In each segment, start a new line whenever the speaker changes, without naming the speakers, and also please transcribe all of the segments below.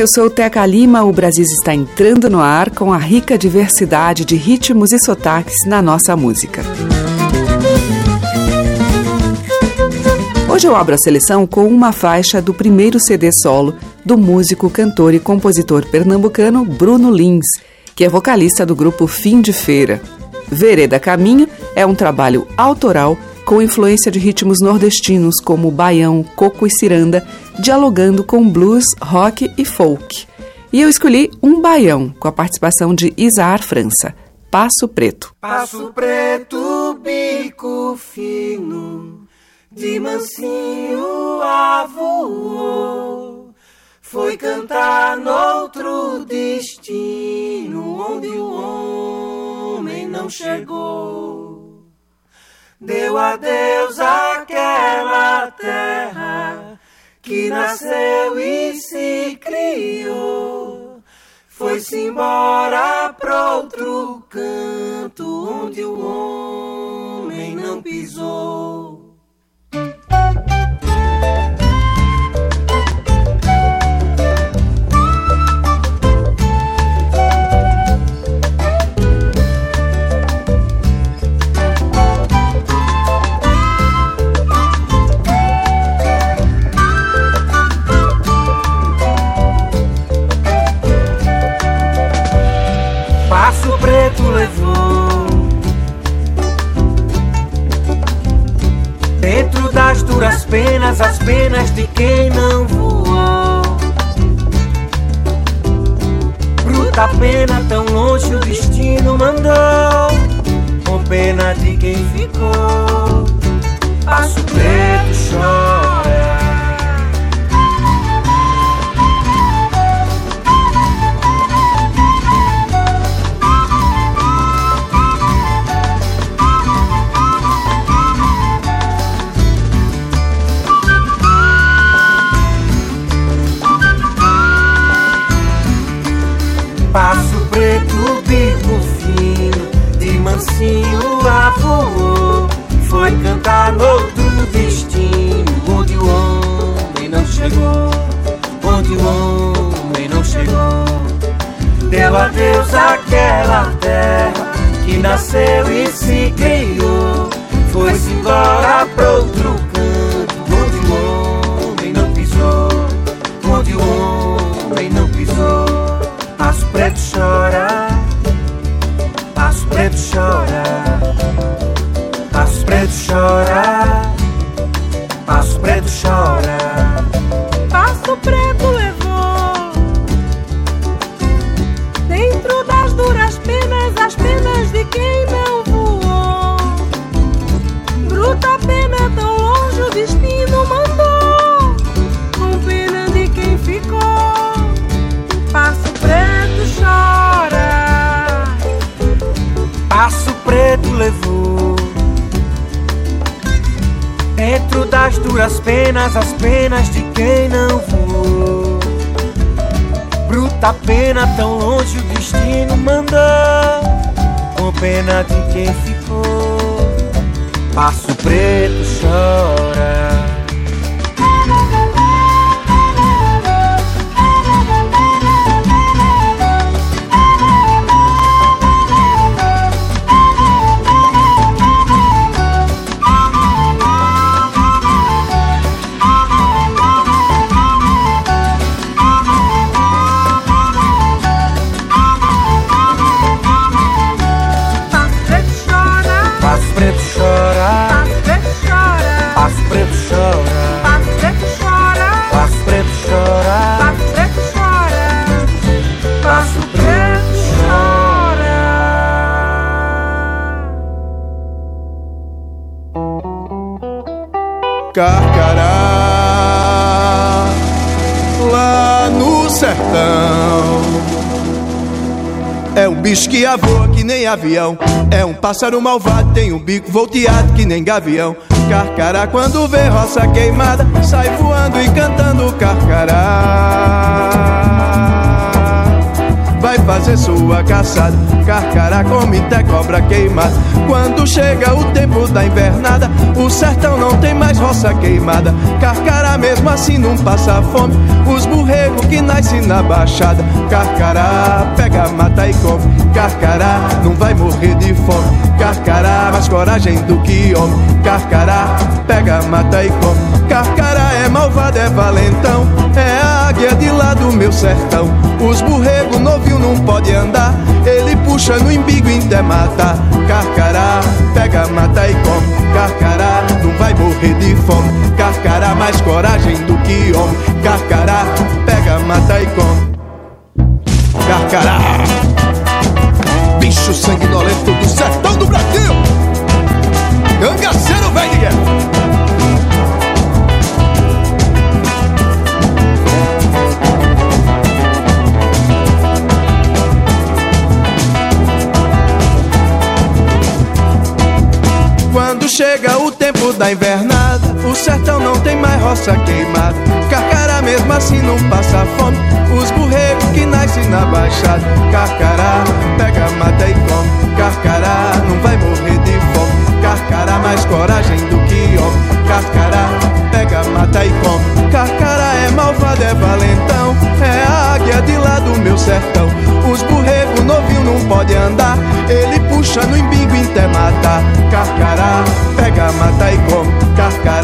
Eu sou Teca Lima. O Brasil está entrando no ar com a rica diversidade de ritmos e sotaques na nossa música. Hoje eu abro a seleção com uma faixa do primeiro CD solo do músico, cantor e compositor pernambucano Bruno Lins, que é vocalista do grupo Fim de Feira. Vereda Caminho é um trabalho autoral com influência de ritmos nordestinos como baião, coco e ciranda, dialogando com blues, rock e folk. E eu escolhi um baião com a participação de Isaar França, Passo Preto.
Passo preto, bico fino, de mansinho avoou. Foi cantar noutro destino, onde o homem não chegou. Deu adeus àquela terra que nasceu e se criou. Foi-se embora pra outro canto onde o homem não pisou. De quem ficou. Passo preto
avião. É um pássaro malvado, tem um bico volteado que nem gavião. Carcará, quando vê roça queimada, sai voando e cantando carcará vai fazer sua caçada. Carcará come até cobra queimada. Quando chega o tempo da invernada, o sertão não tem mais roça queimada. Carcará mesmo assim não passa fome. Os burregos que nascem na baixada. Carcará pega, mata e come. Carcará não vai morrer de fome. Carcará mais coragem do que homem. Carcará pega, mata e come. Carcará é malvado, é valentão. É águia de lá do meu sertão. Os burregos novinho não pode andar. Ele puxa no embigo até matar. Carcará, pega, mata e come. Carcará, não vai morrer de fome. Carcará, mais coragem do que homem. Carcará, pega, mata e come. Carcará, bicho sanguinolento do sertão do Brasil. Cangaceiro velho de guerra. Chega o tempo da invernada, o sertão não tem mais roça queimada. Carcará mesmo assim não passa fome, os burreiros que nascem na baixada. Carcará pega, mata e come, carcará não vai morrer. Carcará mais coragem do que homem, carcará pega, mata e come. Carcará é malvado, é valentão, é a águia de lá do meu sertão. Os burregos novinho não pode andar, ele puxa no embigo até matar. Carcará, pega, mata e come. Carcará,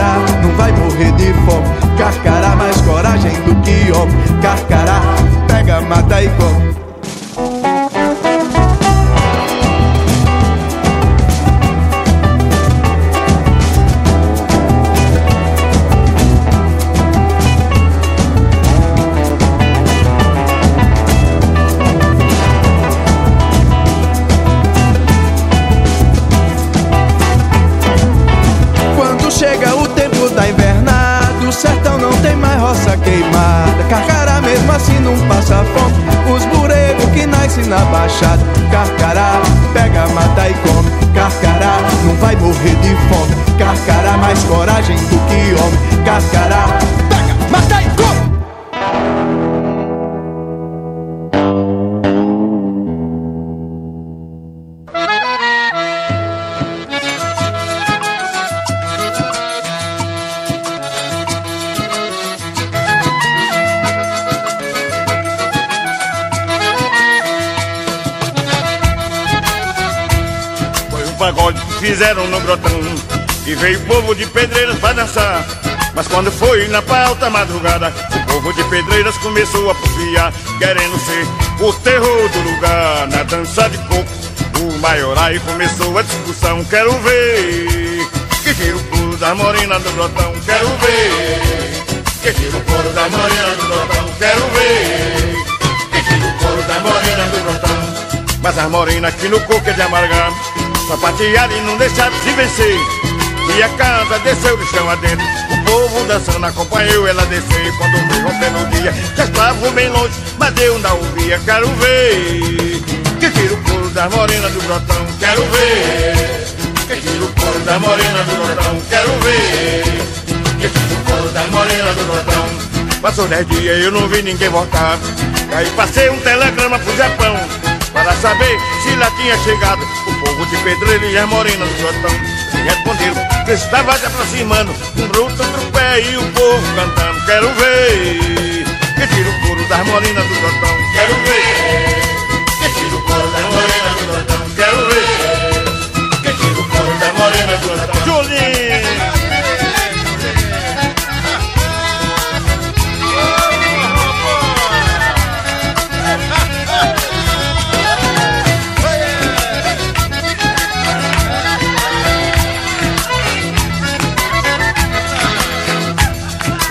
quando foi na pauta madrugada O povo de Pedreiras começou a pufiar Querendo ser o terror do lugar. Na dança de coco O maiorai começou a discussão. Quero ver Que tira o pulo da morena do grotão. Quero ver Que tira o couro da morena do grotão. Quero ver Que tira o couro da morena do grotão. Mas a morena aqui no coco é de amargar. Sapatearam e não deixaram se vencer. E a casa desceu do chão adentro dançando acompanhou ela descer Quando veio rompendo dia. Já estavam bem longe, mas eu não ouvia Quero ver. Que tira o couro das morenas do grotão Quero ver. Que tira o couro das morenas do grotão Quero ver. Que tira o couro das morenas do grotão. Passou dez dias e eu não vi ninguém voltar. Aí passei um telegrama pro Japão para saber se lá tinha chegado o povo de Pedreiro e as morenas do Jotão. Responderam que estava se aproximando, um bruto do pé e o povo cantando. Quero ver que tira o couro das morenas do Jotão. Quero ver que tira o couro das morenas do Jotão. Quero ver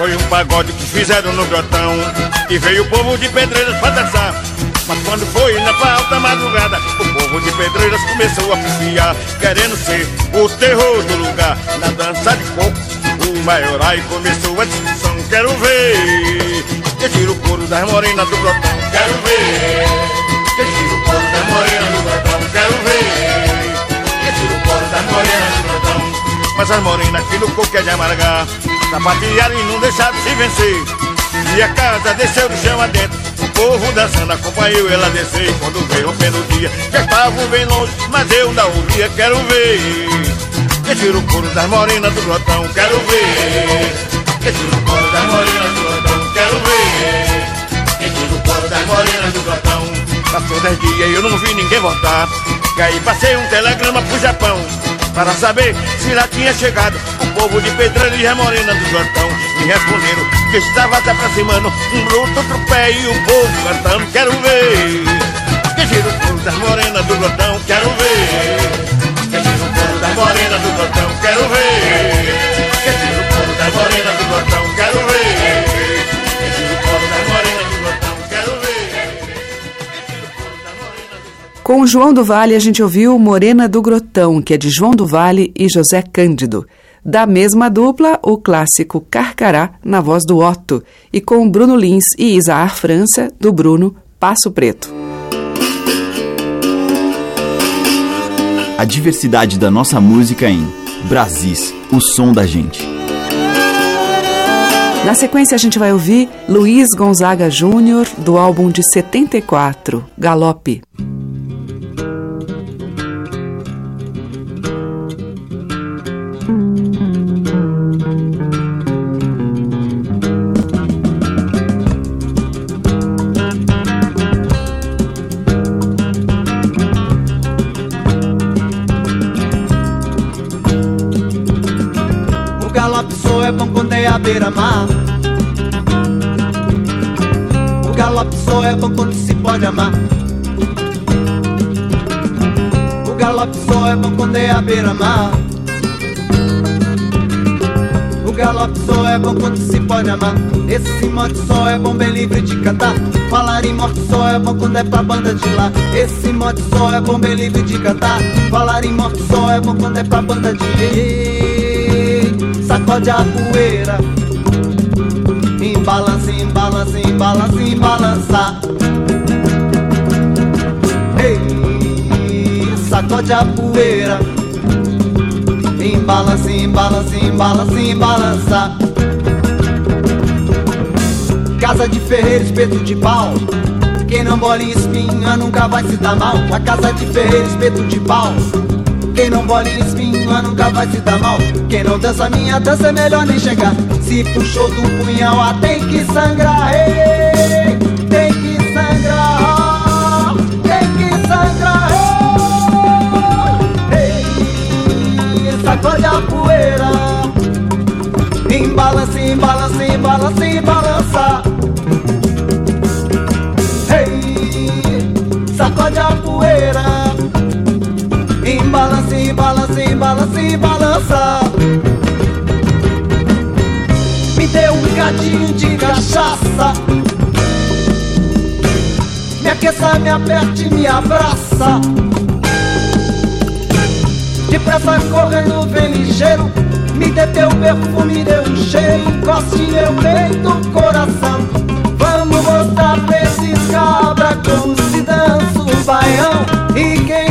Foi um pagode que fizeram no grotão E veio o povo de Pedreiras pra dançar Mas quando foi na alta madrugada O povo de Pedreiras começou a pifiar Querendo ser o terror do lugar Na dança de coco maioral e começou a discussão. Quero ver que tira o couro das morenas do grotão. Quero ver que tira o couro das morenas do grotão. Quero ver que tira o couro das morenas do grotão. Mas as morenas que no coco é de amargar, sapatearam e não deixaram se vencer. E a casa desceu do chão adentro. O povo dançando acompanhou ela descer. Quando veio o dia, já estavam bem longe, mas eu não ouvia. Quero ver que tira o couro das morenas do grotão, quero ver. Que tira o couro das morenas do grotão, quero ver. Que tira o couro das morenas do grotão. Passou dez dias e eu não vi ninguém voltar. E aí passei um telegrama pro Japão. Para saber se lá tinha chegado o povo de Pedreira e a morena do grotão Me responderam que estava se aproximando um bruto outro e o povo cantando Quero ver Que tira o couro das morenas do grotão, quero ver morena do grotão, quero ver. Esse no coro da morena do grotão, quero ver.
Com João do Vale, a gente ouviu Morena do Grotão, que é de João do Vale e José Cândido. Da mesma dupla, o clássico Carcará, na voz do Otto, e com Bruno Lins e Isaar França, do Bruno Passo Preto.
a diversidade da nossa música em Brasis, o som da gente.
Na sequência, a gente vai ouvir Luiz Gonzaga Júnior, do álbum de 74, Galope.
Beira-mar. O galope só é bom quando se pode amar. O galope só é bom quando é a beira-mar. Galope só é bom quando se pode amar. Esse mote só é bom bem livre de cantar. Falar em morte só é bom quando é pra banda de lá. Esse mote só é bom bem livre de cantar. Falar em morte só é bom quando é pra banda de sacode a poeira Embalança, embalança, embalança, embalança Ei, sacode a poeira Embalança, embalança, embalança, embalança Casa de ferreiro, espeto de pau. Quem não bola em espinha nunca vai se dar mal. A casa de ferreiro, espeto de pau. Quem não bola em espinha nunca vai se dar mal. Quem não dança minha dança é melhor nem chegar. Se puxou do punhal ah, tem que sangrar ei, Tem que sangrar Sacode a poeira Embalança, embalança, embalança, embalança Ei, sacode a poeira balança, balança, balança, balança. Me dê um bocadinho de cachaça. Me aqueça, me aperte, me abraça. Depressa correndo, vem ligeiro. Me dê teu perfume, dê um cheiro. Encoste meu peito, coração. Vamos mostrar pra esses cabra como se dança o baião. E quem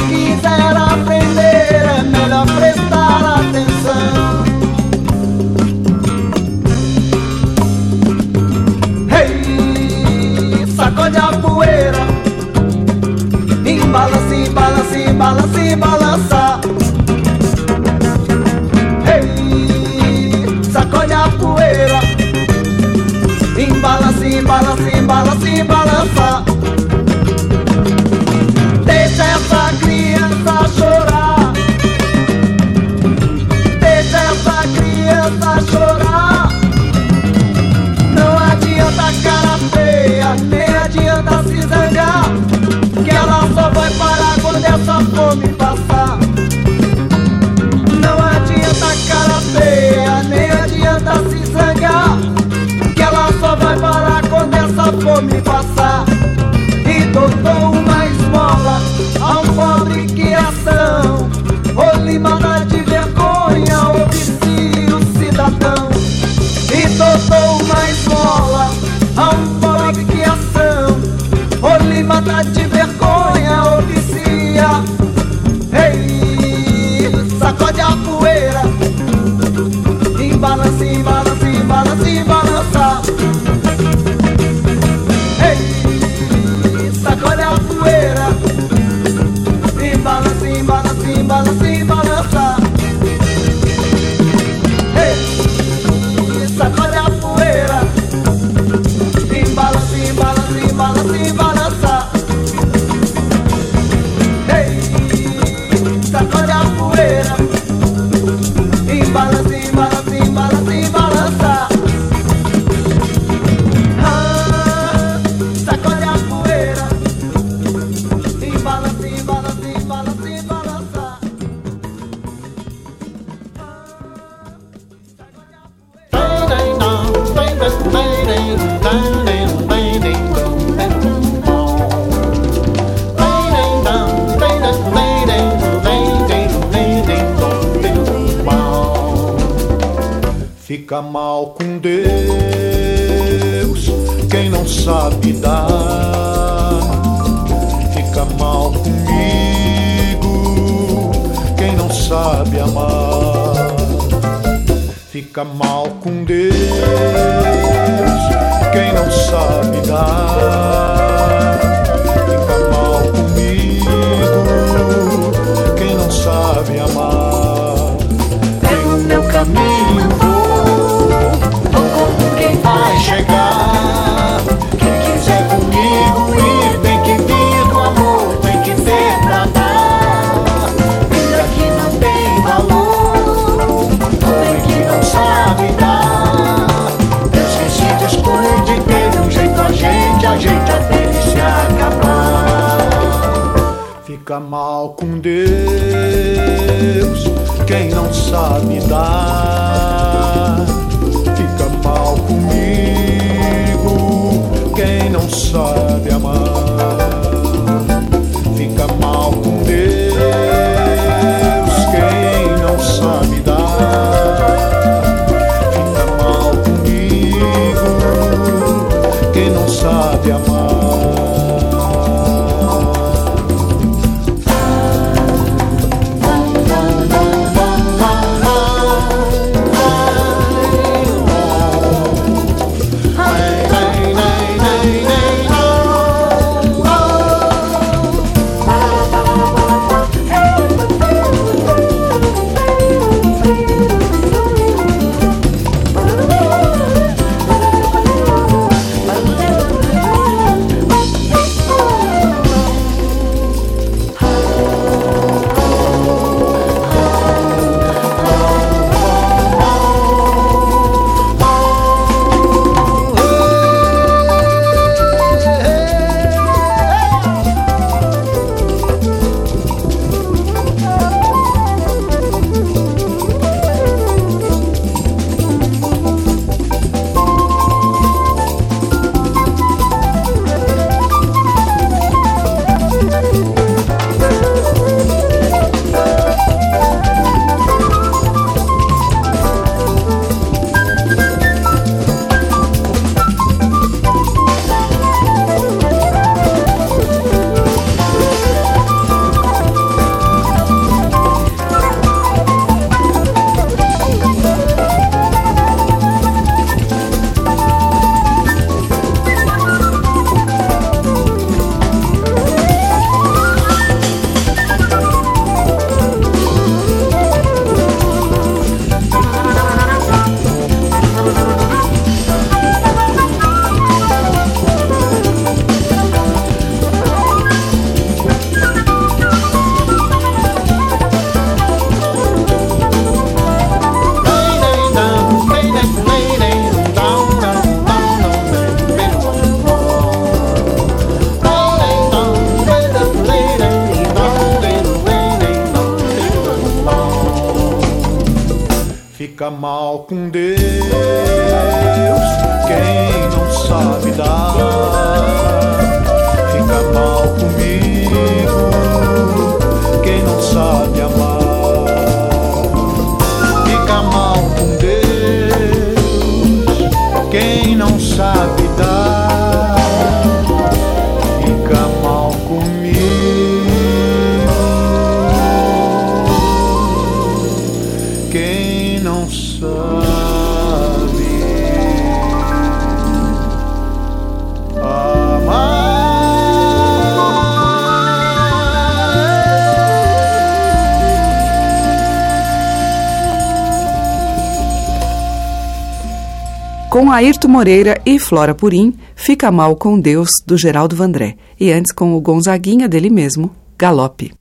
Ayrton Moreira e Flora Purim, Fica Mal com Deus, do Geraldo Vandré. E antes com o Gonzaguinha dele mesmo, Galope.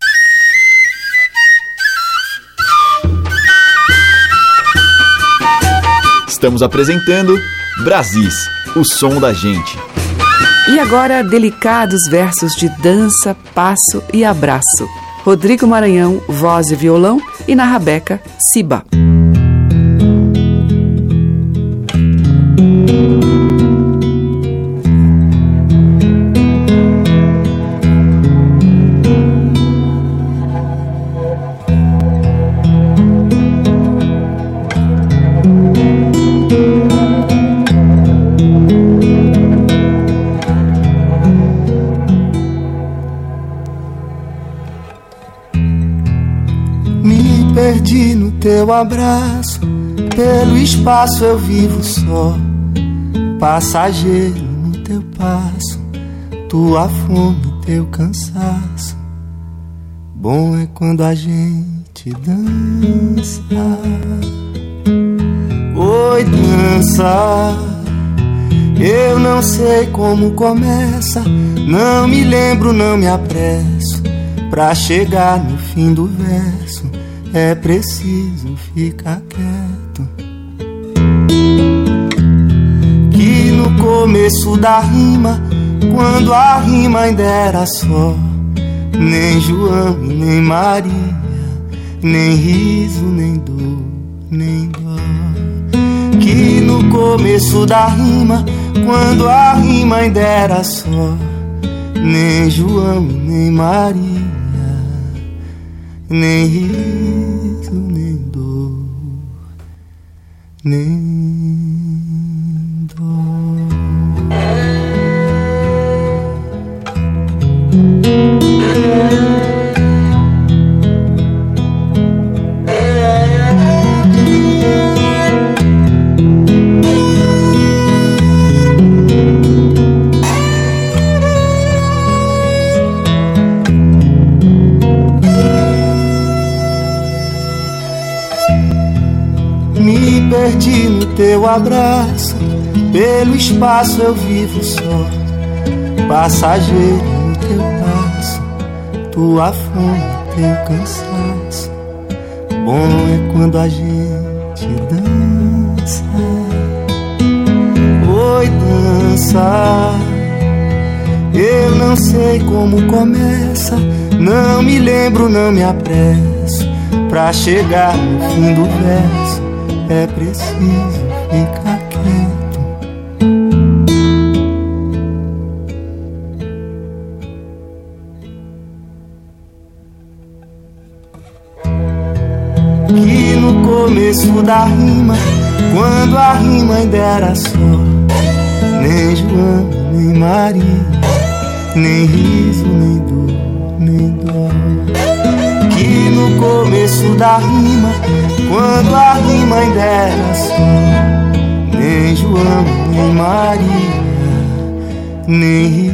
Estamos apresentando Brasis, o som da gente.
E agora, delicados versos de dança, passo e abraço. Rodrigo Maranhão, voz e violão, e na rabeca, Siba.
Teu abraço, pelo espaço eu vivo só, passageiro no teu passo, tua fome, teu cansaço. Bom é quando a gente dança. Oi, dança. Eu não sei como começa, não me lembro, não me apresso pra chegar no fim do verso é preciso ficar quieto. Que no começo da rima, quando a rima ainda era só, nem João nem Maria, nem riso, nem dor, nem dó. Que no começo da rima, quando a rima ainda era só, nem João nem Maria nem riso, nem dor. Teu abraço, pelo espaço eu vivo só, passageiro no teu passo, tua fome, teu cansaço. Bom é quando a gente dança, oi dança. Eu não sei como começa, não me lembro, não me apresso. Pra chegar no fim do verso é preciso ficar quieto. Que no começo da rima, quando a rima ainda era só, nem João, nem Maria, nem riso, nem dor, nem dó. Que no começo da rima quando a rima ainda era só Nem João, nem Maria. Nem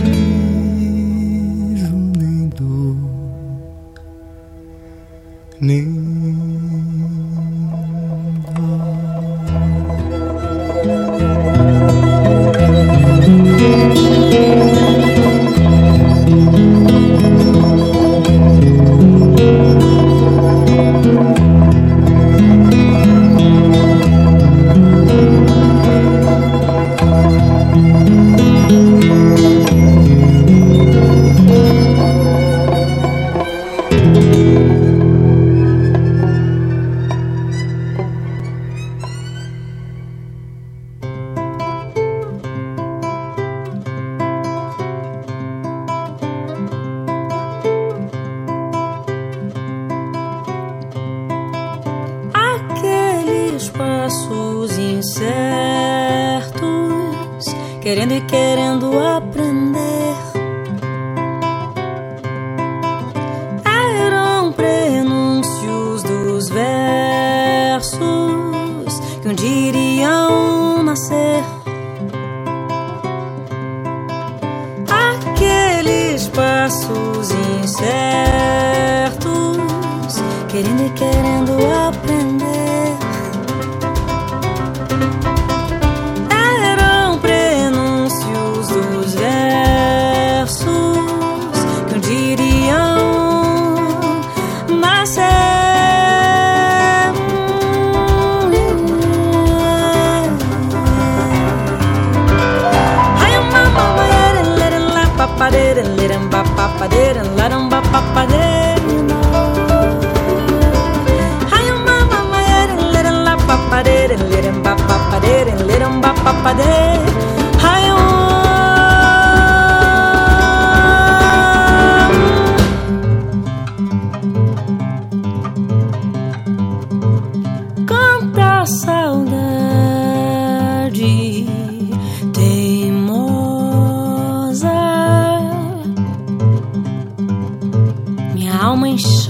riso, nem dor Nem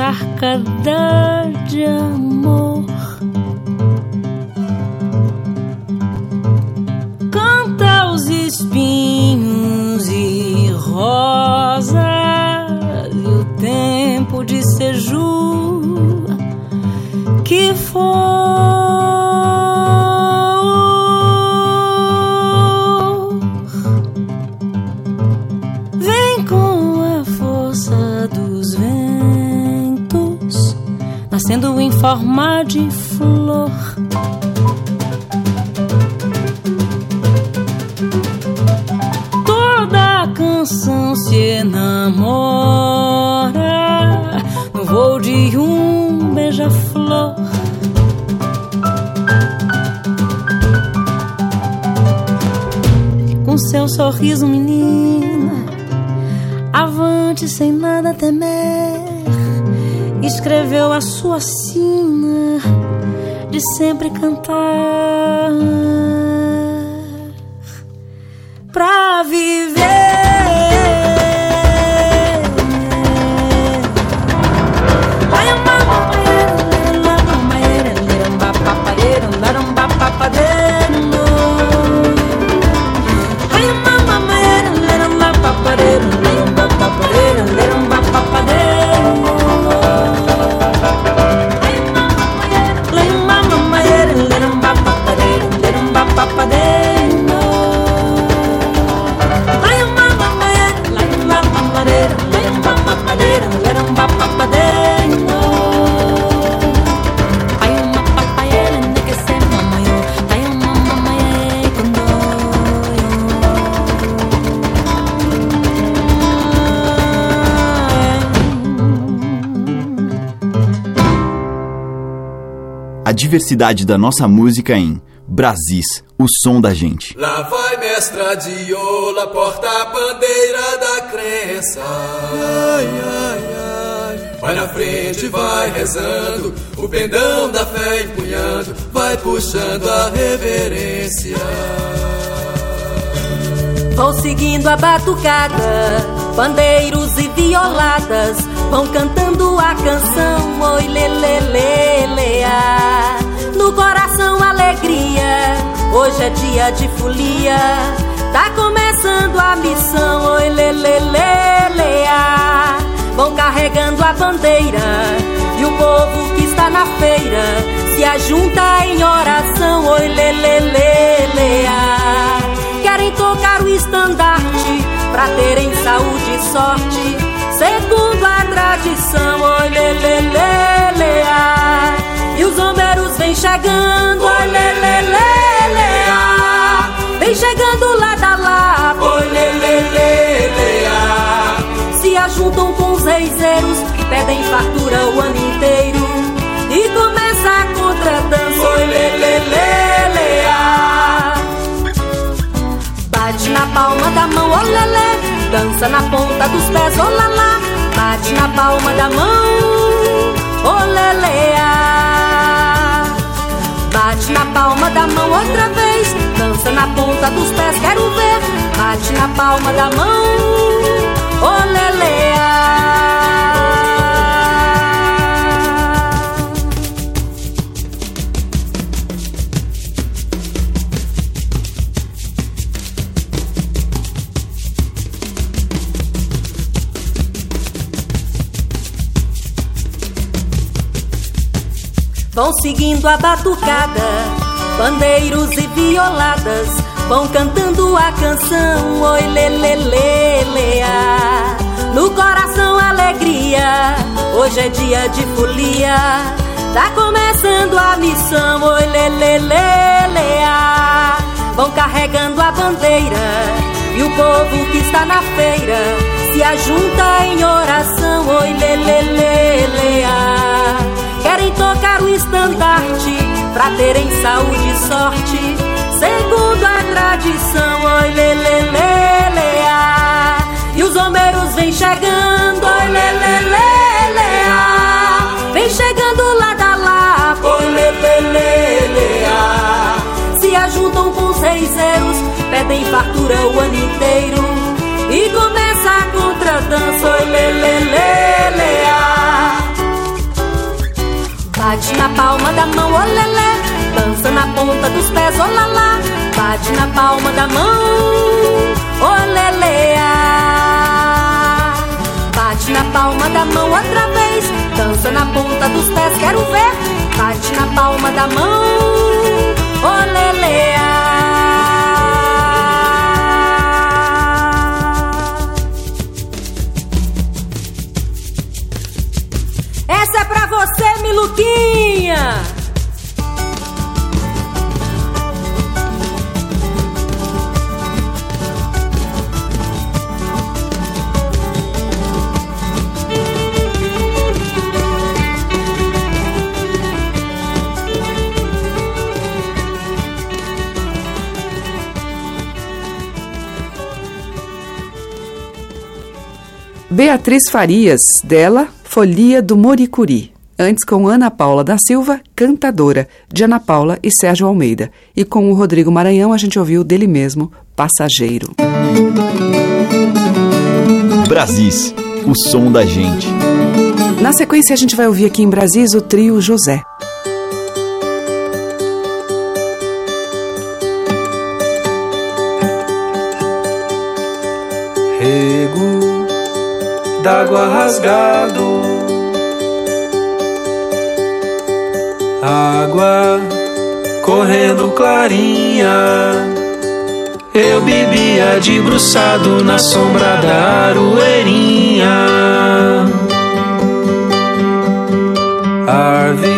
carcajadas diversidade da nossa música em Brasis, o som da gente.
Lá vai mestra Diola, porta a bandeira da crença. Ai, ai, ai. Vai na frente, vai rezando, o pendão da fé empunhando, vai puxando a reverência.
Vão seguindo a batucada, bandeiros e violadas vão cantando a canção Oi lelelelelea. No coração alegria, hoje é dia de folia. Tá começando a missão Oi lelelelelea. Vão carregando a bandeira e o povo que está na feira se ajunta em oração Oi lelelelelea. Querem tocar o estandarte pra terem saúde e sorte segundo a tradição, oi lelelelea. E os homeros vem chegando, oi lelelelea. Vem chegando lá da lá, oi lelelelea. Se ajuntam com os reizeiros, pedem fartura o ano inteiro. E começa a contradança, oi lelelelea. Bate na palma da mão, oh lelê. Dança na ponta dos pés, oh lalá. Bate na palma da mão, lelea. Bate na palma da mão outra vez. Dança na ponta dos pés, quero ver. Bate na palma da mão, oh Vão seguindo a batucada, bandeiros e violadas vão cantando a canção Oi lelelelea. No coração alegria, hoje é dia de folia. Tá começando a missão Oi lelelelea. Vão carregando a bandeira e o povo que está na feira se ajunta em oração, oi lê, lê, lê, lê, ah. Tocar o estandarte pra terem saúde e sorte, segundo a tradição, oi lê, lê, lê, lê, ah. E os homeiros vêm chegando, oi lê, lê, lê, lê, ah. Vem chegando lá da lá, oi lê, lê, lê, lê, ah. Se ajuntam com seiseiros, pedem fartura o ano inteiro. E começa a contradança, oi lê, lê, lê, Bate na palma da mão, olê, lê, dança na ponta dos pés, olá, Bate na palma da mão, ah. Bate na palma da mão outra vez, dança na ponta dos pés, quero ver. Bate na palma da mão, olê, você, Miluquinha!
Beatriz Farias, dela, Folia do Moricuri. Antes com Ana Paula da Silva, Cantadora, de Ana Paula e Sérgio Almeida. E com o Rodrigo Maranhão, a gente ouviu dele mesmo, Passageiro.
Brasis, o som da gente.
Na sequência, a gente vai ouvir aqui em Brasis o trio José.
Rego d'água rasgado, água correndo clarinha. Eu bebia debruçado na sombra da aroeirinha. Árvore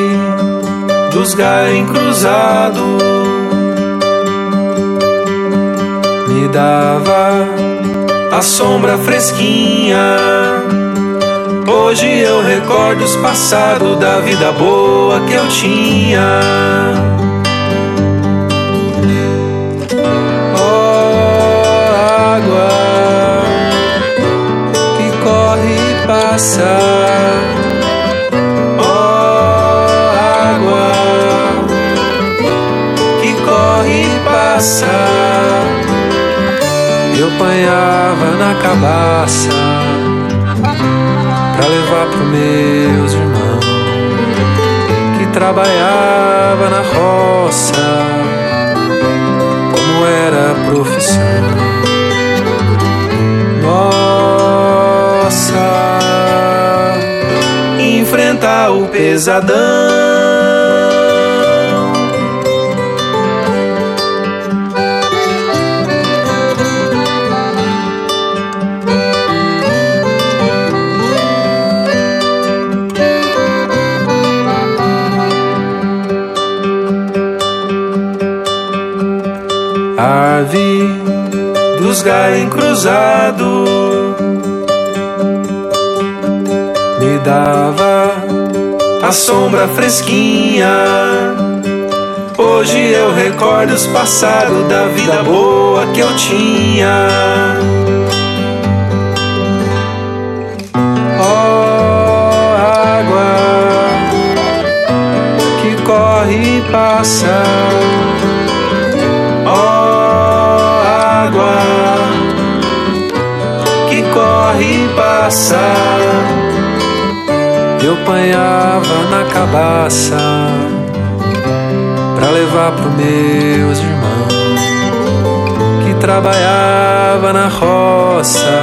dos galhos cruzado me dava a sombra fresquinha. Hoje eu recordo os passados da vida boa que eu tinha. Oh, água que corre e passa. Oh, água que corre e passa eu apanhava na cabaça pra levar pro meus irmãos trabalhava na roça como era a profissão. Nossa enfrentar o pesadão ave dos galhos cruzado me dava a sombra fresquinha. Hoje eu recordo os passados da vida boa que eu tinha. Oh, água que corre e passa. Passa eu apanhava na cabaça pra levar pro meus irmãos que trabalhava na roça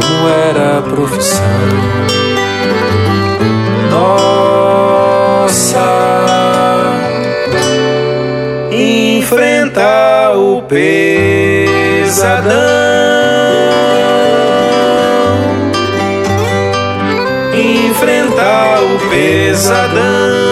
como era a profissão. Nossa enfrentar o pesadão enfrentar o pesadão.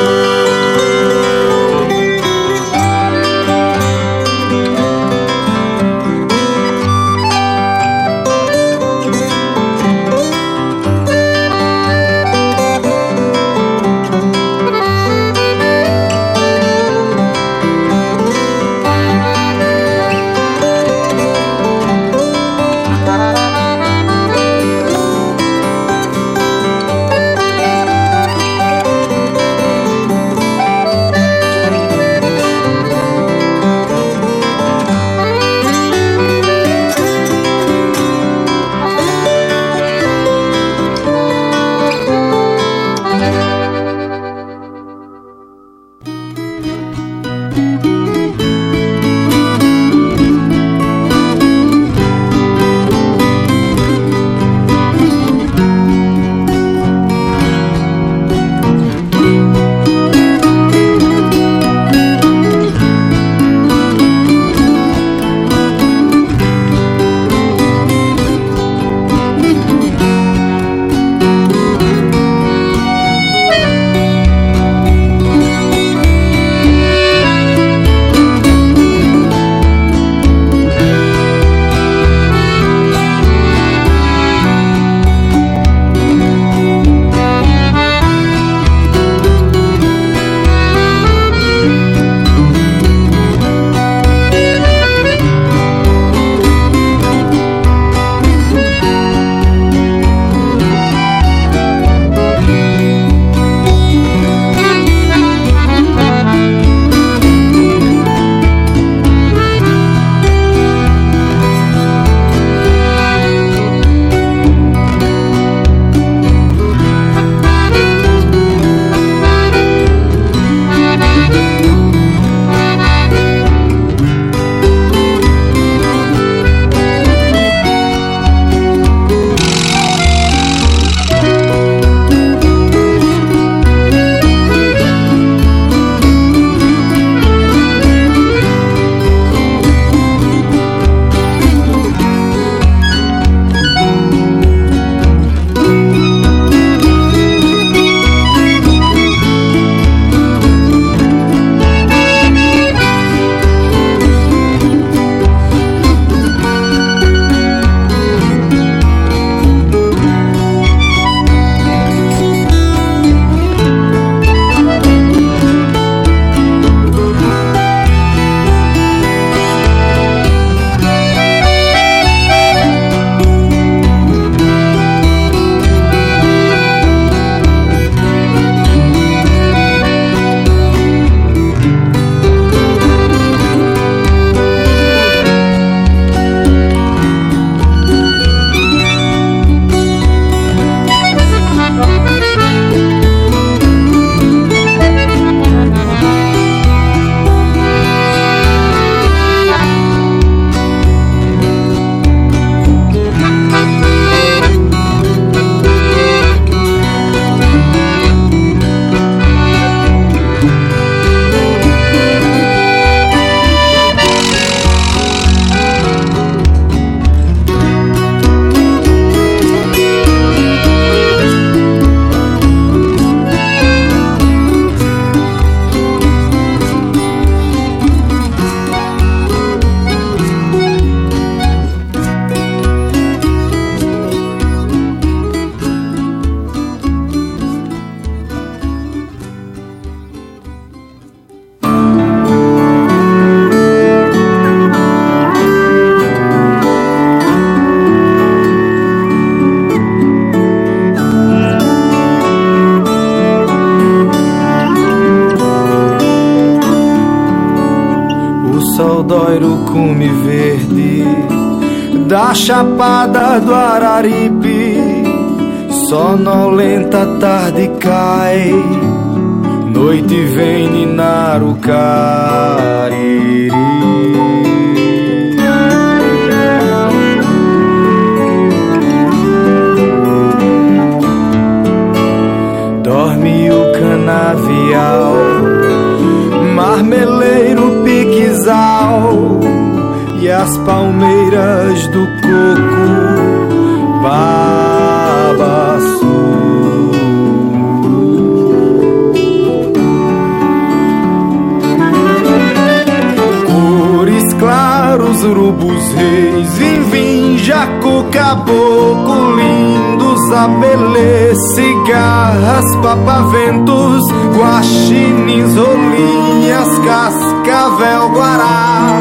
Papaventos, guaxinins, rolinhas Cascavel, guará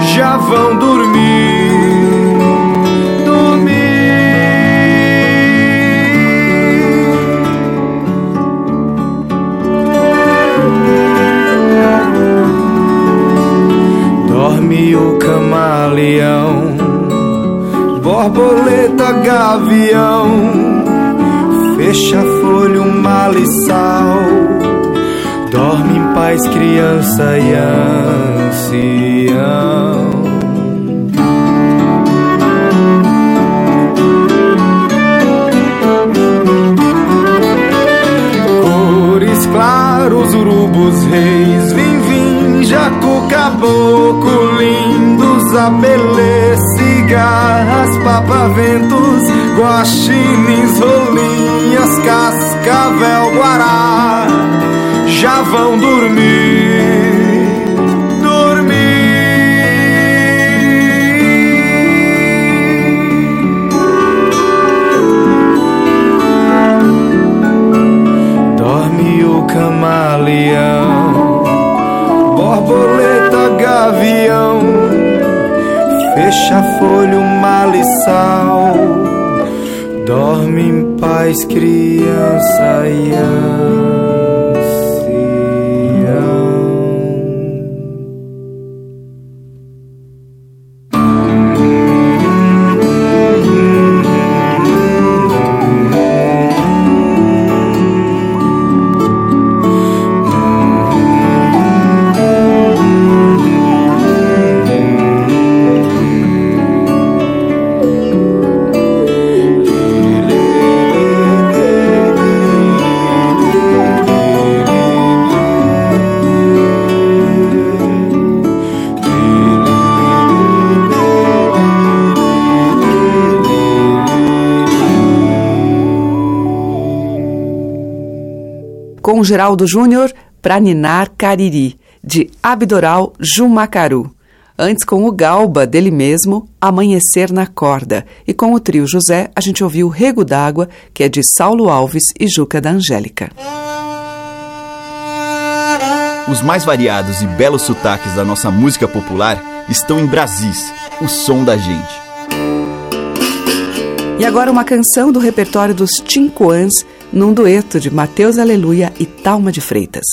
Já vão dormir Dorme o camaleão, borboleta, gavião, fecha folha, um maliçal. Dorme em paz, criança e ancião. Cores claros, urubus, reis, vim, vim, jacu, caboclo, lindos, abelê, cigarras, papaventos, guaxinins, rolinhas, cascavel, guará, já vão dormir.
Geraldo Júnior para Ninar Cariri, de Abdoral Jumacaru. Antes, com o Galba, dele mesmo, Amanhecer na Corda. E com o trio José, a gente ouviu Rego d'Água, que é de Saulo Alves e Juca da Angélica.
Os mais variados e belos sotaques da nossa música popular estão em Brasis, o som da gente.
E agora uma canção do repertório dos Tincoãs, num dueto de Mateus Aleluia e Talma de Freitas.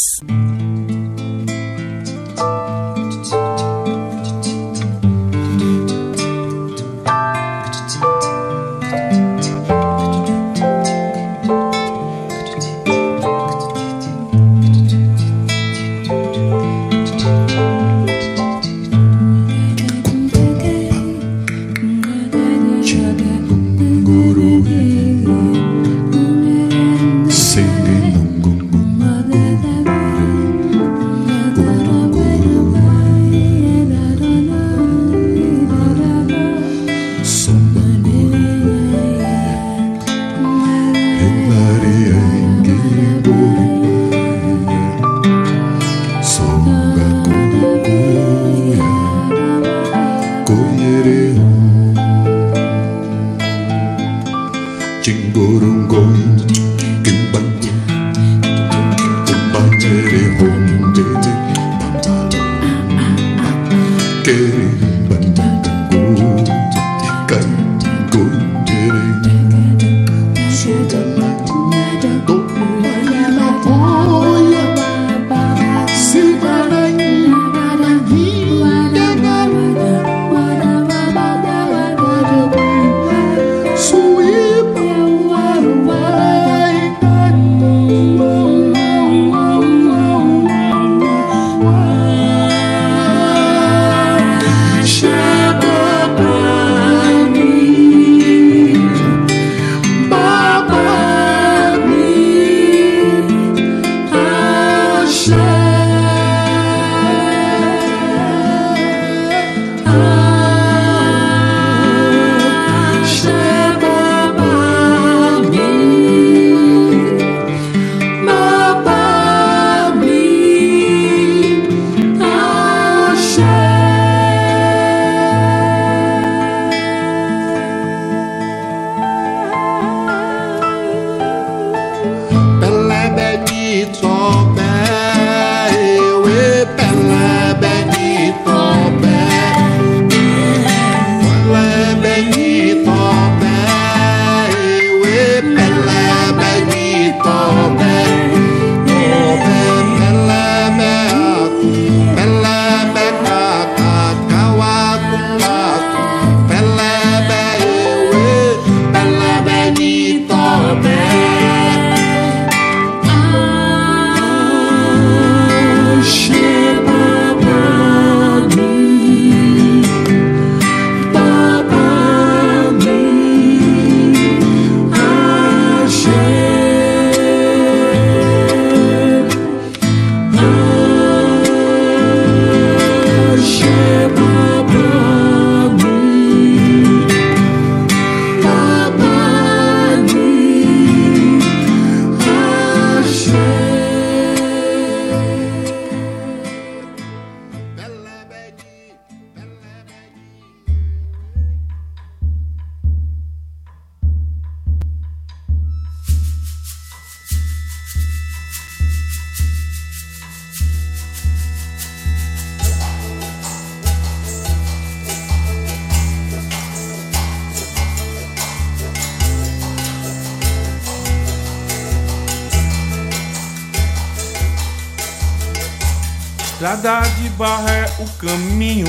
Estrada de barra é o caminho.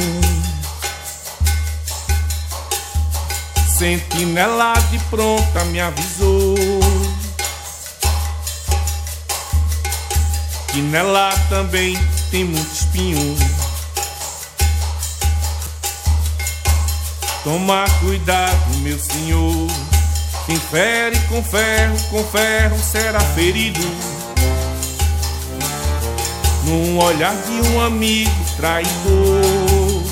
Sentinela de pronta me avisou que nela também tem muito espinho. Toma cuidado, meu senhor. Quem fere com ferro, com ferro será ferido. Num olhar de um amigo traidor.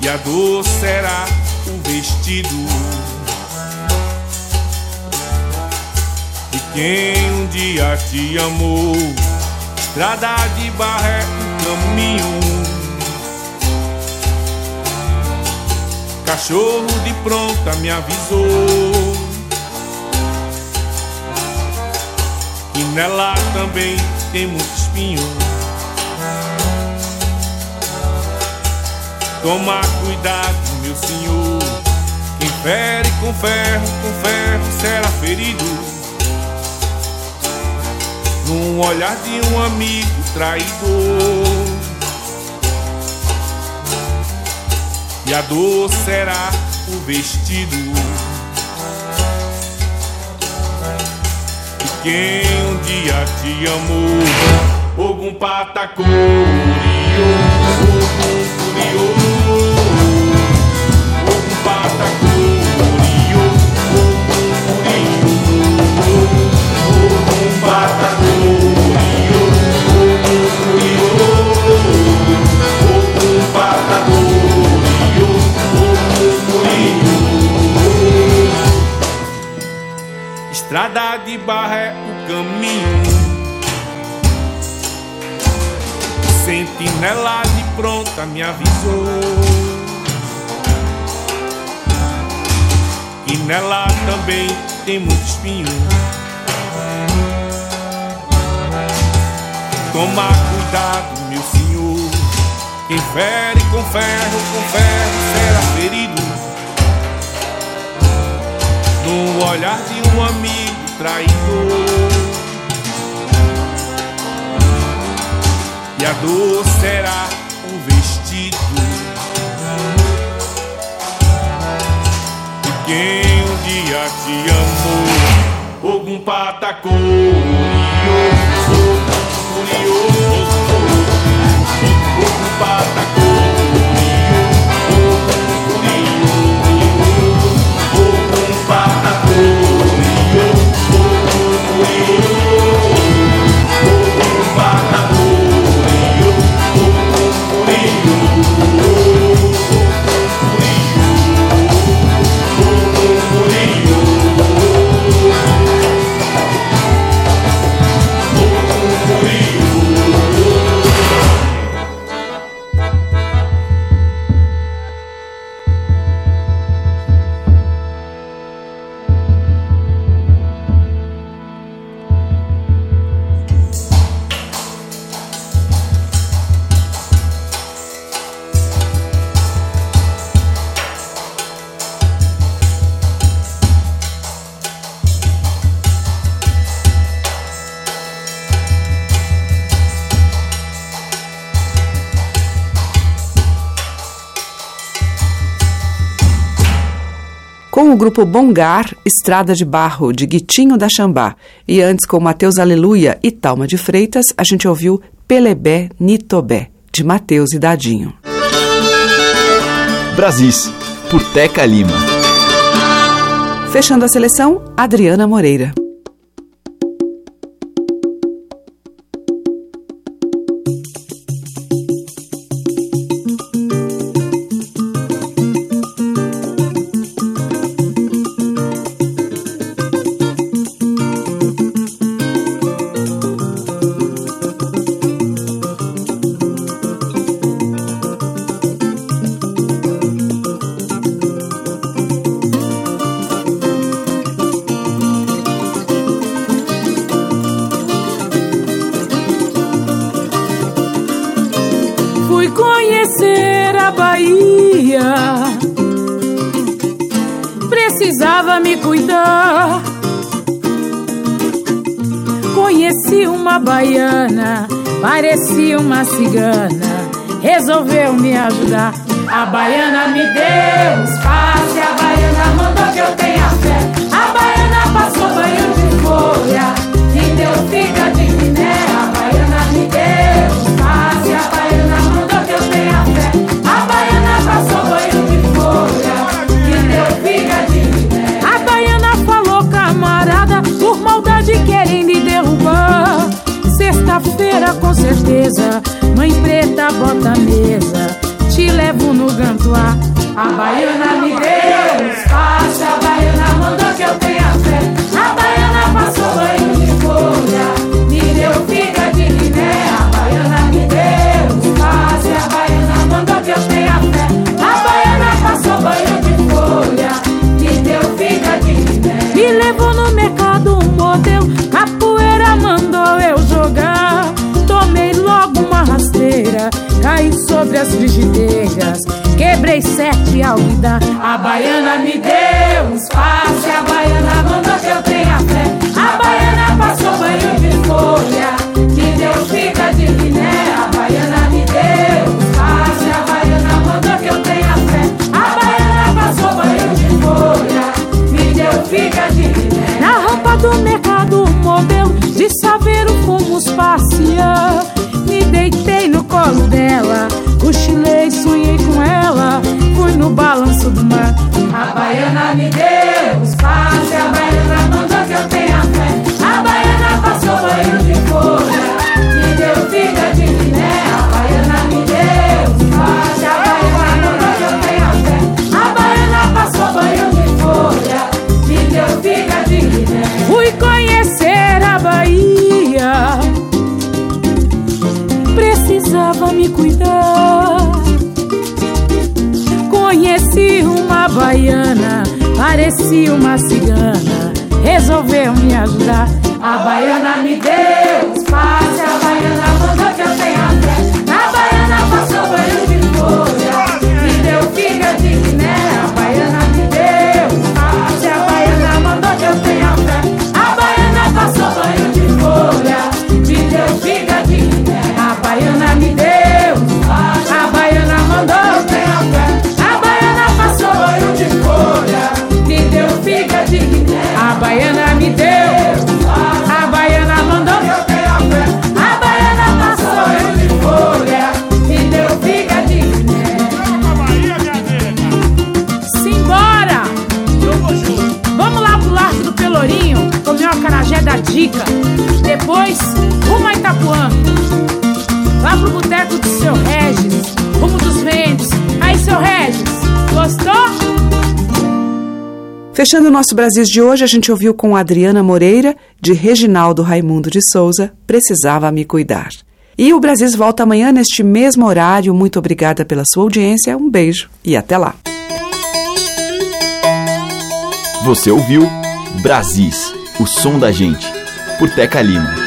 E a dor será o vestido de quem um dia te amou. Estrada de barra é um caminho Cachorro de pronta me avisou E nela também tem muito espinho Toma cuidado, meu senhor. Quem fere com ferro, com ferro será ferido. Num olhar de um amigo traidor. E a dor será o vestido. Quem um dia te amou, algum patacorio,
grupo Bongar, Estrada de Barro, de Guitinho da Xambá. E antes, com Mateus Aleluia e Talma de Freitas, a gente ouviu Pelebé Nitobé, de Mateus e Dadinho.
Brasis, por Teca Lima.
Fechando a seleção, Adriana Moreira.
Parecia uma cigana, resolveu me ajudar. A baiana me deu espaço, a baiana mandou que eu tenha fé. A baiana passou banho de folha, e deu figa de miné. A baiana me deu espaço, a baiana certeza, mãe preta bota a mesa te levo no gantuá. A baiana me deu espaço, a baiana mandou que eu tenha fé. A baiana passou banho de folha, caí sobre as frigideiras, quebrei sete ao. A baiana me deu espaço, a baiana mandou que eu tenha fé. A baiana passou banho de folha, me deu figa de guiné. A baiana me deu espaço, a baiana mandou que eu tenha fé. A baiana passou banho de folha, me deu figa de guiné. Na rampa do mercado, modelo de balanço do mar. A baiana me deu espaço, a baiana mandou que eu tenha parecia uma cigana, resolveu me ajudar. A baiana me deu baiana me deu, a baiana mandou eu tenha fé. A baiana passou banho de folha, me deu figa de guiné. Simbora! Vamos lá pro Largo do Pelourinho, comer uma carajé da dica. Depois, rumo a Itapuã. Lá pro boteco do seu Regis,
Fechando o nosso Brasil de hoje, a gente ouviu com Adriana Moreira, de Reginaldo Raimundo de Souza, Precisava Me Cuidar. E o Brasil volta amanhã neste mesmo horário. Muito obrigada pela sua audiência, um beijo e até lá.
Você ouviu Brasis, o som da gente, por Teca Lima.